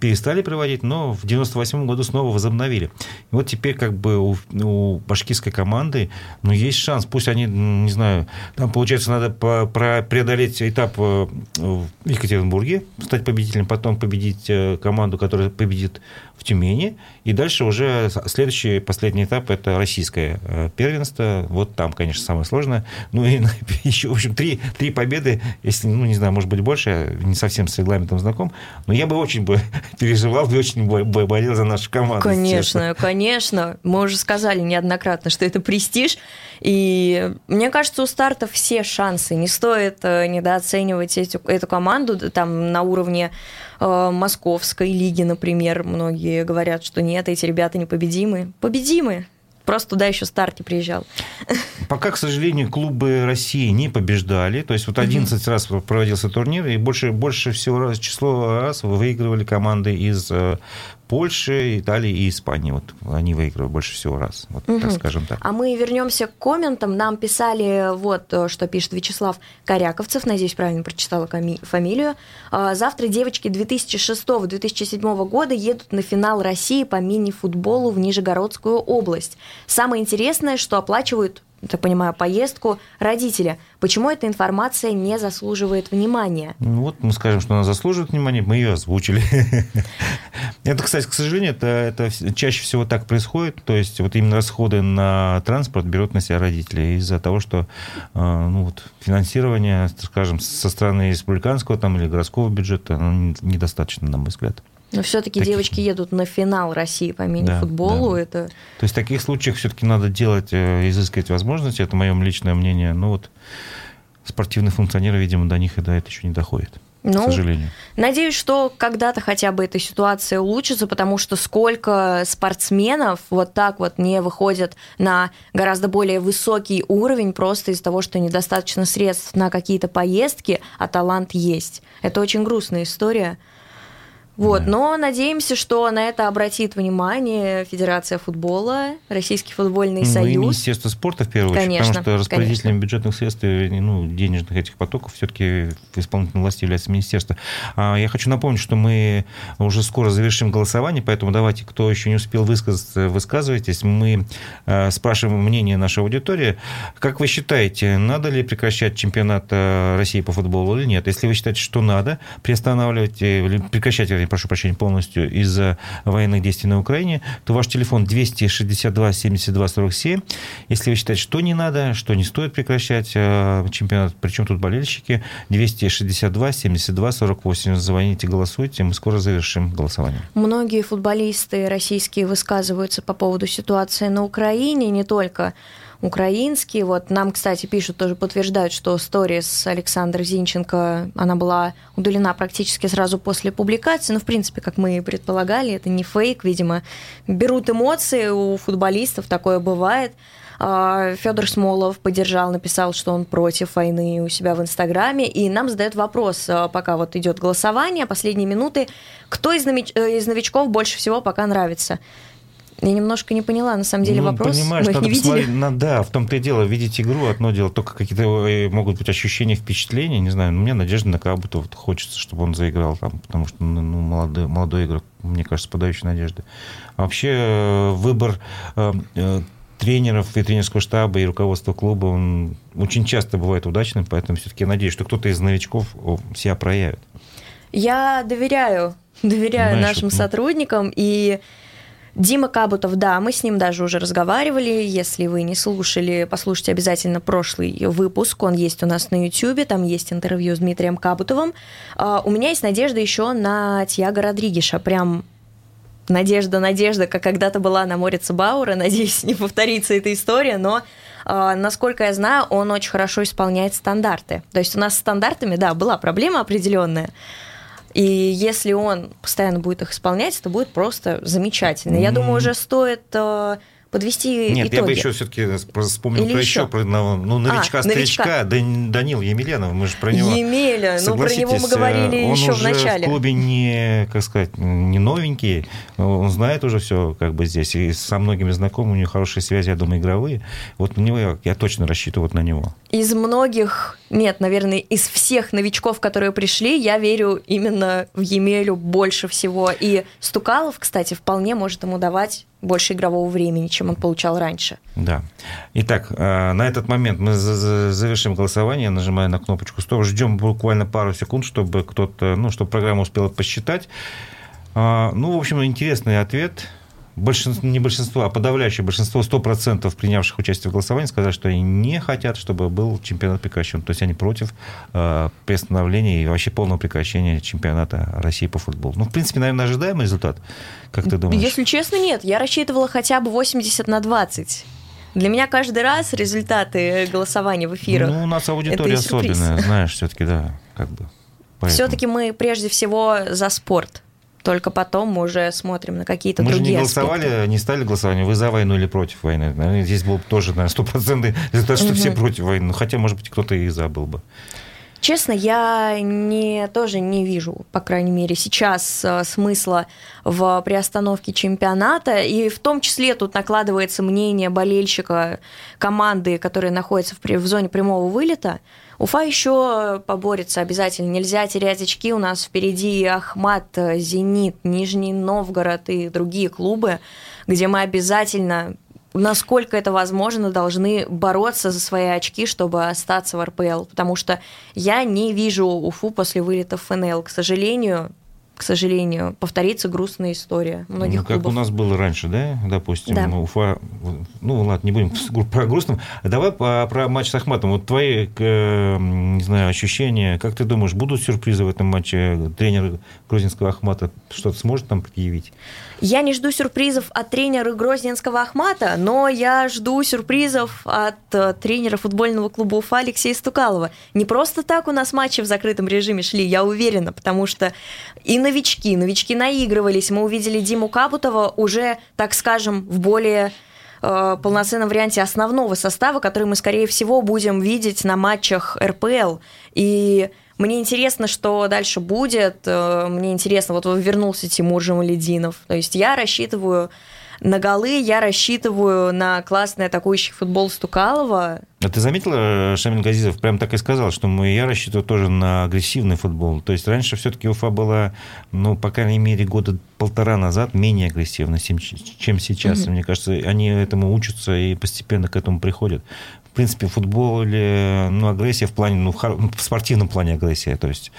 перестали проводить, но в 98 году снова возобновили. И вот теперь как бы у, у башкирской команды ну, есть шанс, пусть они, не знаю, там, получается, надо по, про, преодолеть этап э, в Екатеринбурге, стать победителем, потом победить э, команду, которая победит в Тюмени. И дальше уже следующий, последний этап – это российское э, первенство. Вот там, конечно, самое сложное. Ну и еще, в общем, три, три победы, если, ну, не знаю, может быть, больше, я не совсем с регламентом знаком, но я бы очень бы переживал, бы очень бы болел за нашу команду. Конечно, конечно. Мы уже сказали неоднократно, что это престиж. И мне кажется, у старта все шансы. Не стоит э, недооценивать эту, эту команду там на уровне э, московской лиги, например. Многие говорят, что нет, эти ребята непобедимы. Победимы. Просто туда еще старт не приезжал. Пока, к сожалению, клубы России не побеждали. То есть вот 11 угу. раз проводился турнир, и больше, больше всего раз, число раз выигрывали команды из э, Польши, Италии и Испании. Вот они выигрывают больше всего раз, вот угу. так скажем так. А мы вернемся к комментам. Нам писали вот, э, что пишет Вячеслав Коряковцев, надеюсь, правильно прочитала фамилию. А, завтра девочки 2006-2007 года едут на финал России по мини-футболу в Нижегородскую область. Самое интересное, что оплачивают так понимаю, поездку родителя. Почему эта информация не заслуживает внимания? Ну, вот мы скажем, что она заслуживает внимания, мы ее озвучили. Это, кстати, к сожалению, это, это чаще всего так происходит. То есть вот именно расходы на транспорт берут на себя родители из-за того, что э, ну, вот, финансирование, скажем, со стороны республиканского там, или городского бюджета ну, недостаточно, на мой взгляд. Но все-таки таких... девочки едут на финал России по мини-футболу. Да, да. Это... То есть в таких случаях все-таки надо делать, э, изыскивать возможности. Это мое личное мнение. Но вот спортивные функционеры, видимо, до них и до этого еще не доходит. Ну, к сожалению. Надеюсь, что когда-то хотя бы эта ситуация улучшится, потому что сколько спортсменов вот так вот не выходят на гораздо более высокий уровень просто из-за того, что недостаточно средств на какие-то поездки, а талант есть. Это очень грустная история. Вот, да. но надеемся, что на это обратит внимание Федерация футбола, Российский футбольный ну, союз. И Министерство спорта в первую очередь, конечно, потому что распорядителем конечно. бюджетных средств, ну, денежных этих потоков все-таки исполнительной власти является министерство. А я хочу напомнить, что мы уже скоро завершим голосование, поэтому давайте, кто еще не успел высказаться, высказывайтесь. Мы э, спрашиваем мнение нашей аудитории. Как вы считаете, надо ли прекращать чемпионат э, России по футболу или нет? Если вы считаете, что надо, приостанавливать, э, я прошу прощения, полностью из-за военных действий на Украине, то ваш телефон 262 72 47. Если вы считаете, что не надо, что не стоит прекращать э, чемпионат, причем тут болельщики, 262 72 48. Звоните, голосуйте, мы скоро завершим голосование. Многие футболисты российские высказываются по поводу ситуации на Украине, не только украинский. Вот нам, кстати, пишут, тоже подтверждают, что сторис Александра Зинченко, она была удалена практически сразу после публикации. Ну, в принципе, как мы и предполагали, это не фейк, видимо. Берут эмоции, у футболистов такое бывает. А, Федор Смолов поддержал, написал, что он против войны у себя в Инстаграме. И нам задают вопрос, а, пока вот идет голосование, последние минуты, кто из новичков больше всего пока нравится? Я немножко не поняла, на самом деле, ну, вопрос. Понимаешь, Мы их не видели. На, да, в том-то и дело. Видеть игру одно дело, только какие-то э, могут быть ощущения, впечатления. Не знаю, но мне надежда на Кабута вот хочется, чтобы он заиграл там, потому что ну, ну, молодой, молодой игрок, мне кажется, подающий надежды. А вообще э, выбор э, тренеров и тренерского штаба и руководства клуба, он очень часто бывает удачным, поэтому все-таки я надеюсь, что кто-то из новичков себя проявит. Я доверяю, доверяю Знаешь, нашим ну... сотрудникам, и Дима Кабутов, да, мы с ним даже уже разговаривали. Если вы не слушали, послушайте обязательно прошлый выпуск. Он есть у нас на YouTube, там есть интервью с Дмитрием Кабутовым. А, у меня есть надежда еще на Тьяго Родригеша. Прям надежда, надежда, как когда-то была на море Цебаура. Надеюсь, не повторится эта история, но а, насколько я знаю, он очень хорошо исполняет стандарты. То есть у нас с стандартами, да, была проблема определенная. И если он постоянно будет их исполнять, это будет просто замечательно. Я думаю, уже стоит э, подвести Нет, итоги. я бы еще все-таки вспомнил Или про еще, про ну, новичка-старичка а, Данил Емельянов, мы же про него Емеля, ну про него мы говорили он еще в начале. в клубе не, как сказать, не новенький, он знает уже все как бы здесь, и со многими знаком, у него хорошие связи, я думаю, игровые. Вот на него я, я точно рассчитываю вот на него. Из многих Нет, наверное, из всех новичков, которые пришли, я верю именно в Емелю больше всего. И Стукалов, кстати, вполне может ему давать больше игрового времени, чем он получал раньше. Да. Итак, э, на этот момент мы завершим голосование, нажимая на кнопочку «Стоп». Ждем буквально пару секунд, чтобы кто-то, ну, чтобы программа успела посчитать. А, ну, в общем, интересный ответ – большинство, не большинство, а подавляющее большинство, 100% принявших участие в голосовании сказали, что они не хотят, чтобы был чемпионат прекращен. То есть они против э, приостановления и вообще полного прекращения чемпионата России по футболу. Ну, в принципе, наверное, ожидаемый результат. Как ты думаешь? Если честно, нет. Я рассчитывала хотя бы 80 на 20. Для меня каждый раз результаты голосования в эфирах. Ну, у нас аудитория особенная, знаешь, все-таки, да, как бы. Все-таки мы прежде всего за спорт только потом мы уже смотрим на какие-то мы другие Мы же не голосовали, аспекты. не стали голосование, вы за войну или против войны. Наверное, здесь был тоже, наверное, стопроцентный результат, что угу. все против войны. Ну, хотя, может быть, кто-то и за был бы. Честно, я не, тоже не вижу, по крайней мере, сейчас э, смысла в приостановке чемпионата. И в том числе тут накладывается мнение болельщика команды, которая находится в, в зоне прямого вылета. Уфа еще поборется обязательно. Нельзя терять очки. У нас впереди Ахмат, Зенит, Нижний Новгород и другие клубы, где мы обязательно насколько это возможно, должны бороться за свои очки, чтобы остаться в РПЛ. Потому что я не вижу Уфу после вылета в ФНЛ. К сожалению, к сожалению, повторится грустная история многих ну, как клубов. у нас было раньше, да, допустим, да. Уфа, ну ладно, не будем про грустным, давай по, про матч с Ахматом, вот твои, не знаю, ощущения, как ты думаешь, будут сюрпризы в этом матче, тренер грузинского Ахмата что-то сможет там предъявить? Я не жду сюрпризов от тренера Грозненского Ахмата, но я жду сюрпризов от э, тренера футбольного клуба Уфа Алексея Стукалова. Не просто так у нас матчи в закрытом режиме шли, я уверена, потому что и новички, новички наигрывались. Мы увидели Диму Кабутова уже, так скажем, в более э, полноценном варианте основного состава, который мы, скорее всего, будем видеть на матчах РПЛ. И мне интересно, что дальше будет. Э, мне интересно, вот вернулся Тимур Жамалединов. То есть я рассчитываю на голы, я рассчитываю на классный атакующий футбол Стукалова. А ты заметила, Шамиль Газизов прям так и сказал, что мы, я рассчитываю тоже на агрессивный футбол. То есть раньше все-таки Уфа была, ну, по крайней мере, года полтора назад менее агрессивна, чем сейчас. Угу. Мне кажется, они этому учатся и постепенно к этому приходят в принципе, в футболе ну, агрессия в плане, ну, в спортивном плане агрессия, то есть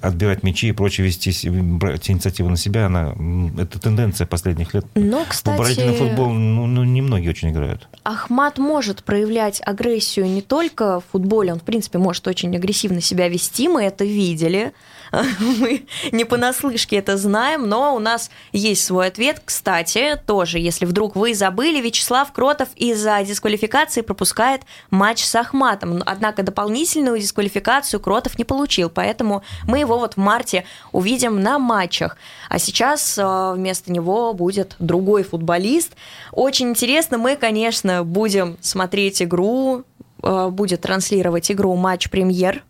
отбирать мячи и прочее, вести, брать инициативу на себя, она, это тенденция последних лет. Но, кстати... В оборонительный футбол ну, ну, немногие очень играют. Ахмат может проявлять агрессию не только в футболе, он, в принципе, может очень агрессивно себя вести, мы это видели, мы не понаслышке это знаем, но у нас есть свой ответ. Кстати, тоже, если вдруг вы забыли, Вячеслав Кротов из-за дисквалификации пропускает матч с Ахматом. Однако дополнительную дисквалификацию Кротов не получил, поэтому мы его вот в марте увидим на матчах. А сейчас э, вместо него будет другой футболист. Очень интересно, мы, конечно, будем смотреть игру, э, будет транслировать игру матч-премьер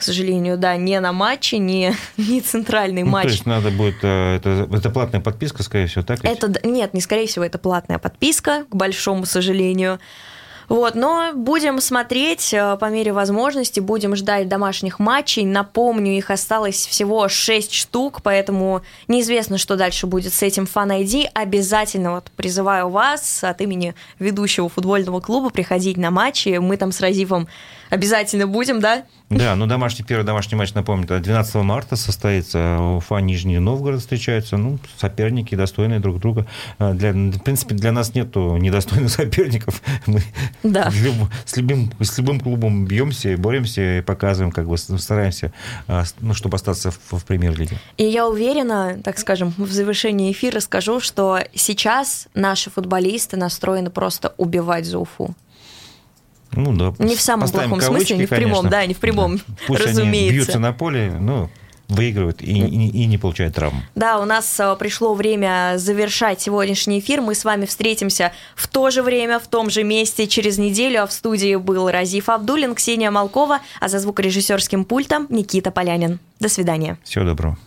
к сожалению, да, не на матче, не, не центральный ну, матч. То есть надо будет, э, это, это платная подписка, скорее всего, так? Это, нет, не скорее всего, это платная подписка, к большому сожалению. Вот, но будем смотреть э, по мере возможности, будем ждать домашних матчей. Напомню, их осталось всего 6 штук, поэтому неизвестно, что дальше будет с этим Fan ID. Обязательно вот призываю вас от имени ведущего футбольного клуба приходить на матчи. Мы там с Разивом обязательно будем, да? Да, ну домашний, первый домашний матч, напомню, 12 марта состоится. Уфа, Нижний Новгород встречаются. Ну, соперники достойные друг друга. А, для, в принципе, для нас нету недостойных соперников. Мы да. с, любым, с любым клубом бьемся, боремся и показываем, как бы стараемся, а, ну, чтобы остаться в, в премьер-лиге. И я уверена, так скажем, в завершении эфира скажу, что сейчас наши футболисты настроены просто убивать за Уфу. Ну да. Не в самом плохом смысле, не в прямом, конечно. да, не в прямом, да. Пусть разумеется. они бьются на поле, ну, выигрывают и, и, и не получают травм. Да, у нас э, пришло время завершать сегодняшний эфир. Мы с вами встретимся в то же время, в том же месте через неделю. А в студии был Разиф Абдулин, Ксения Малкова, а за звукорежиссерским пультом Никита Полянин. До свидания. Всего доброго.